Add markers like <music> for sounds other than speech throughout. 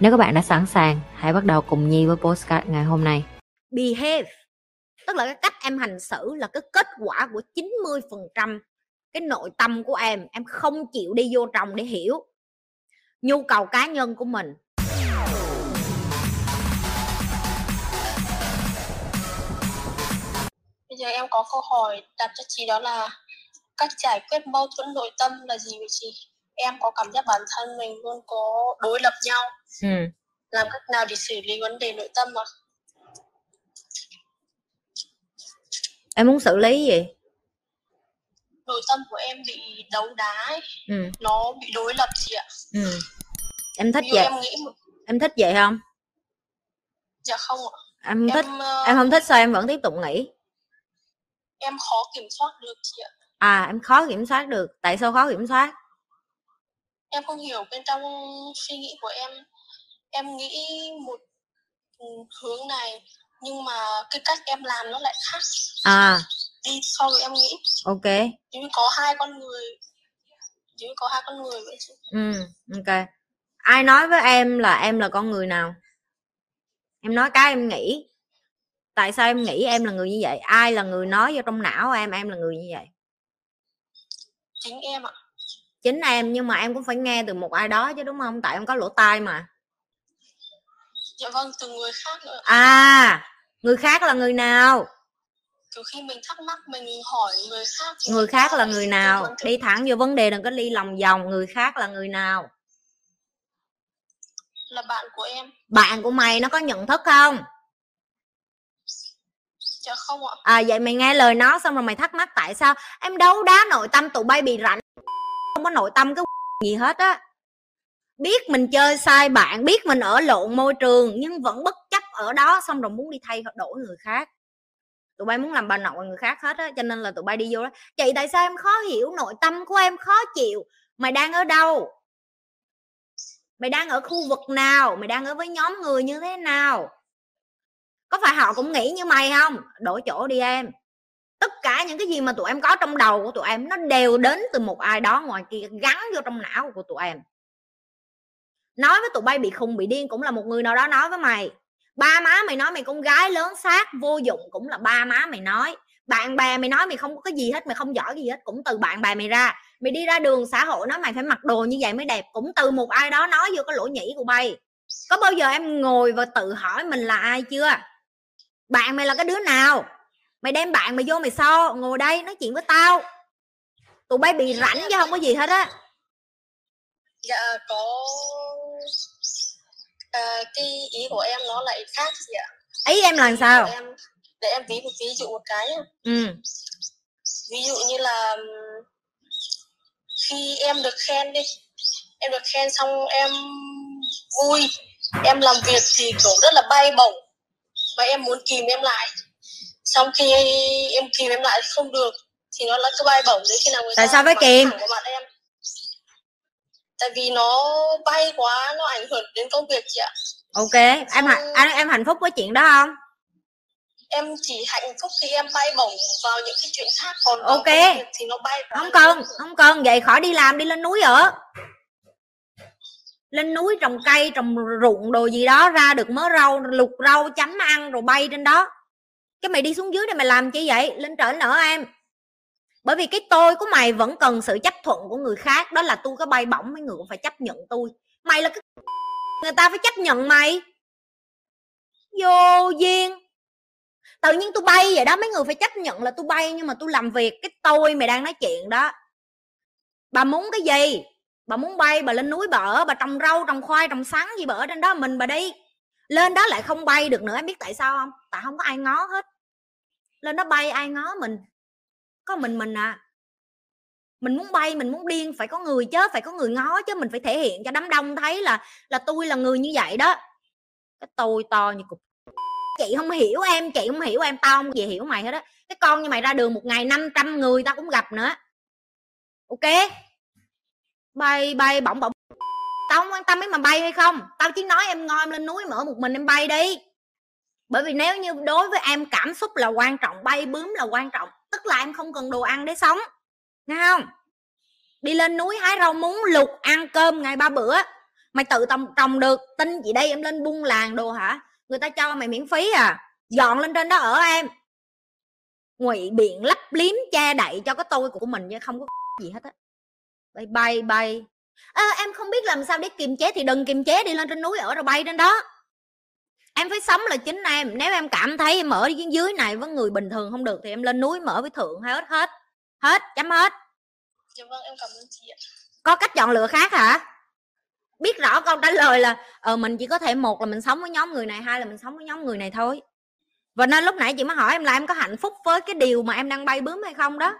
Nếu các bạn đã sẵn sàng, hãy bắt đầu cùng Nhi với postcard ngày hôm nay. behave tức là cái cách em hành xử là cái kết quả của 90% cái nội tâm của em em không chịu đi vô trong để hiểu nhu cầu cá nhân của mình Bây giờ em có câu hỏi đặt cho chị đó là cách giải quyết mâu thuẫn nội tâm là gì vậy chị? Em có cảm giác bản thân mình luôn có đối lập nhau. ừ. Làm cách nào để xử lý vấn đề nội tâm ạ? em muốn xử lý gì Nội tâm của em bị đấu đá ấy, ừ. nó bị đối lập chị ạ. Ừ. em thích dụ vậy em nghĩ một em thích vậy không dạ không ạ. em không thích Em ờ, em không thích sao em vẫn tiếp tục nghĩ em khó kiểm soát được chị ạ. à em khó kiểm soát được tại sao khó kiểm soát Em không hiểu bên trong suy nghĩ của em. Em nghĩ một ừ, hướng này nhưng mà cái cách em làm nó lại khác à. đi so với em nghĩ. ok. Như có hai con người như có hai con người vậy chị. ừ ok. Ai nói với em là em là con người nào? Em nói cái em nghĩ. Tại sao em nghĩ em là người như vậy? Ai là người nói vô trong não em em là người như vậy? Chính em ạ chính em nhưng mà em cũng phải nghe từ một ai đó chứ đúng không? Tại em có lỗ tai mà. Dạ vâng từ người khác nữa à người khác là người nào? Kiểu khi mình thắc mắc mình hỏi người khác người khác là người nào? đi thẳng vô vấn đề đừng có đi lòng vòng. Người khác là người nào? Là bạn của em. Bạn của mày nó có nhận thức không? Dạ không ạ. À vậy mày nghe lời nó xong rồi mày thắc mắc tại sao? Em đấu đá nội tâm tụi bay bị rảnh không có nội tâm cái <laughs> gì hết á. Biết mình chơi sai bạn, biết mình ở lộn môi trường nhưng vẫn bất chấp ở đó, xong rồi muốn đi thay đổi người khác. Tụi bay muốn làm bà nội người khác hết á, cho nên là tụi bay đi vô đó. Chị, tại sao em khó hiểu nội tâm của em, khó chịu? Mày đang ở đâu? Mày đang ở khu vực nào? Mày đang ở với nhóm người như thế nào? Có phải họ cũng nghĩ như mày không? Đổi chỗ đi em tất cả những cái gì mà tụi em có trong đầu của tụi em, nó đều đến từ một ai đó ngoài kia, gắn vô trong não của tụi em. Nói với tụi bay bị khùng, bị điên cũng là một người nào đó nói với mày. Ba má mày nói mày con gái lớn xác, vô dụng cũng là ba má mày nói. Bạn bè mày nói mày không có cái gì hết, mày không giỏi gì hết, cũng từ bạn bè mày ra. Mày đi ra đường xã hội nói mày phải mặc đồ như vậy mới đẹp, cũng từ một ai đó nói vô cái lỗ nhĩ của bay. Có bao giờ em ngồi và tự hỏi mình là ai chưa? Bạn mày là cái đứa nào? Mày đem bạn mày vô mày so ngồi đây nói chuyện với tao. Tụi bay bị rảnh chứ không có gì hết á. Dạ có à, cái ý của em nó lại khác chị ạ. Ý em là sao? để em để em ví một ví dụ một cái ừ. Ví dụ như là khi em được khen đi em được khen xong em vui em làm việc thì kiểu rất là bay bổng. Và em muốn kìm em lại xong khi em kìm em lại không được thì nó lại cứ bay bổng đến khi nào người Tại ta sao phải kìm? tại vì nó bay quá nó ảnh hưởng đến công việc chị ạ. Ok em hạnh em, em hạnh phúc với chuyện đó không? Em chỉ hạnh phúc khi em bay bổng vào những cái chuyện khác còn Ok. thì nó bay không cần không cần vậy khỏi đi làm đi lên núi ở. Lên núi trồng cây trồng ruộng đồ gì đó ra được mớ rau lục rau chấm ăn rồi bay trên đó cái mày đi xuống dưới này mày làm chi vậy? Lên trển nữa em bởi vì cái tôi của mày vẫn cần sự chấp thuận của người khác. Đó là tôi có bay bổng, mấy người cũng phải chấp nhận tôi. Mày là cái <laughs> người ta phải chấp nhận mày. Vô duyên. Tự nhiên tôi bay vậy đó, mấy người phải chấp nhận là tôi bay nhưng mà tôi làm việc. Cái tôi mày đang nói chuyện đó. Bà muốn cái gì? Bà muốn bay, bà lên núi, bà ở, bà trồng rau, trồng khoai, trồng sắn gì bà ở trên đó, mình bà đi lên đó lại không bay được nữa, em biết tại sao không? Tại không có ai ngó hết. Lên đó bay ai ngó mình? Có mình mình à. Mình muốn bay, mình muốn điên, phải có người chứ, phải có người ngó chứ, mình phải thể hiện cho đám đông thấy là là tôi là người như vậy đó. Cái tôi to như cục. Chị không hiểu em, chị không hiểu em, tao không gì hiểu mày hết á. Cái con như mày ra đường một ngày 500 người tao cũng gặp nữa. Ok? Bay bay bỗng bỗng tao mới tâm ấy mà bay hay không? Tao chỉ nói em ngon em lên núi mở một mình em bay đi. Bởi vì nếu như đối với em, cảm xúc là quan trọng, bay bướm là quan trọng. Tức là em không cần đồ ăn để sống. Nghe không? Đi lên núi hái rau muống lục ăn cơm ngày ba bữa. Mày tự trồng trồng được. Tin gì đây, em lên buôn làng đồ hả? Người ta cho mày miễn phí à? Dọn lên trên đó ở em. Ngụy biện lấp liếm che đậy cho cái tôi của mình chứ không có <laughs> gì hết á. Bay bay bay à, em không biết làm sao để kiềm chế thì đừng kiềm chế đi lên trên núi ở rồi bay trên đó. Em phải sống là chính em. Nếu em cảm thấy em ở dưới này với người bình thường không được thì em lên núi mở với thượng hết hết hết chấm hết. Dạ vâng em cảm ơn chị ạ. Có cách chọn lựa khác hả? Biết rõ câu trả lời là ờ mình chỉ có thể một là mình sống với nhóm người này hai là mình sống với nhóm người này thôi. Và nên lúc nãy chị mới hỏi em là em có hạnh phúc với cái điều mà em đang bay bướm hay không đó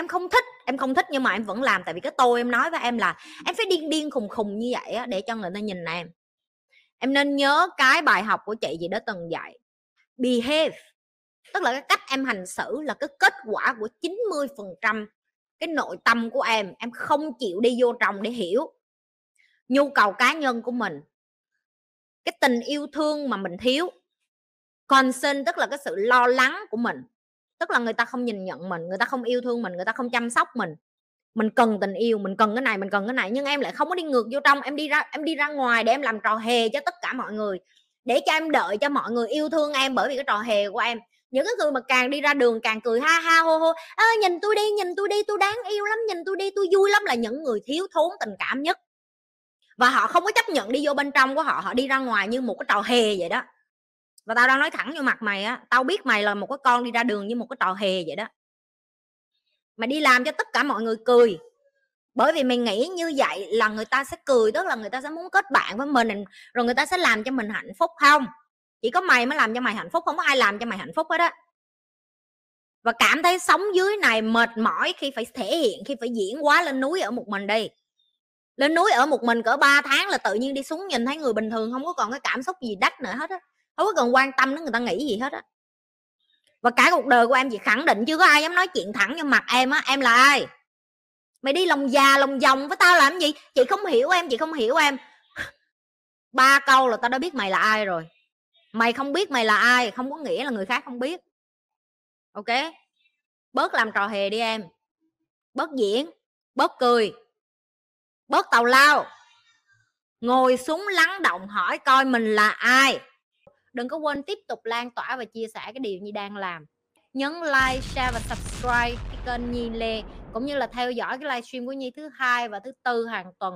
em không thích em không thích nhưng mà em vẫn làm. Tại vì cái tôi em nói với em là em phải điên điên khùng khùng như vậy á, để cho người ta nhìn em. Em nên nhớ cái bài học của chị gì đó từng dạy. Behave tức là cái cách em hành xử là cái kết quả của 90 phần trăm cái nội tâm của em. Em không chịu đi vô trong để hiểu nhu cầu cá nhân của mình cái tình yêu thương mà mình thiếu. Concern tức là cái sự lo lắng của mình tức là người ta không nhìn nhận mình người ta không yêu thương mình người ta không chăm sóc mình. Mình cần tình yêu mình cần cái này mình cần cái này nhưng em lại không có đi ngược vô trong em đi ra em đi ra ngoài để em làm trò hề cho tất cả mọi người để cho em đợi cho mọi người yêu thương em bởi vì cái trò hề của em. Những cái người mà càng đi ra đường càng cười ha ha hô hô à, nhìn tôi đi nhìn tôi đi tôi đáng yêu lắm nhìn tôi đi tôi vui lắm là những người thiếu thốn tình cảm nhất. Và họ không có chấp nhận đi vô bên trong của họ họ đi ra ngoài như một cái trò hề vậy đó và tao đang nói thẳng vô mặt mày á, tao biết mày là một cái con đi ra đường như một cái trò hề vậy đó. Mày đi làm cho tất cả mọi người cười. Bởi vì mày nghĩ như vậy là người ta sẽ cười, tức là người ta sẽ muốn kết bạn với mình, rồi người ta sẽ làm cho mình hạnh phúc không? Chỉ có mày mới làm cho mày hạnh phúc, không có ai làm cho mày hạnh phúc hết á. Và cảm thấy sống dưới này mệt mỏi khi phải thể hiện, khi phải diễn quá lên núi ở một mình đi. Lên núi ở một mình cỡ 3 tháng là tự nhiên đi xuống nhìn thấy người bình thường không có còn cái cảm xúc gì đắt nữa hết á không có cần quan tâm đến người ta nghĩ gì hết á. Và cả cuộc đời của em chị khẳng định chưa có ai dám nói chuyện thẳng vô mặt em á, em là ai? Mày đi lòng già lòng vòng với tao làm gì? Chị không hiểu em, chị không hiểu em. <laughs> Ba câu là tao đã biết mày là ai rồi. Mày không biết mày là ai, không có nghĩa là người khác không biết. Ok? Bớt làm trò hề đi em. Bớt diễn, bớt cười, bớt tàu lao. Ngồi xuống lắng động hỏi coi mình là ai? Đừng có quên tiếp tục lan tỏa và chia sẻ cái điều Nhi đang làm. Nhấn like, share và subscribe cái kênh Nhi Lê, cũng như là theo dõi cái livestream của Nhi thứ hai và thứ tư hàng tuần.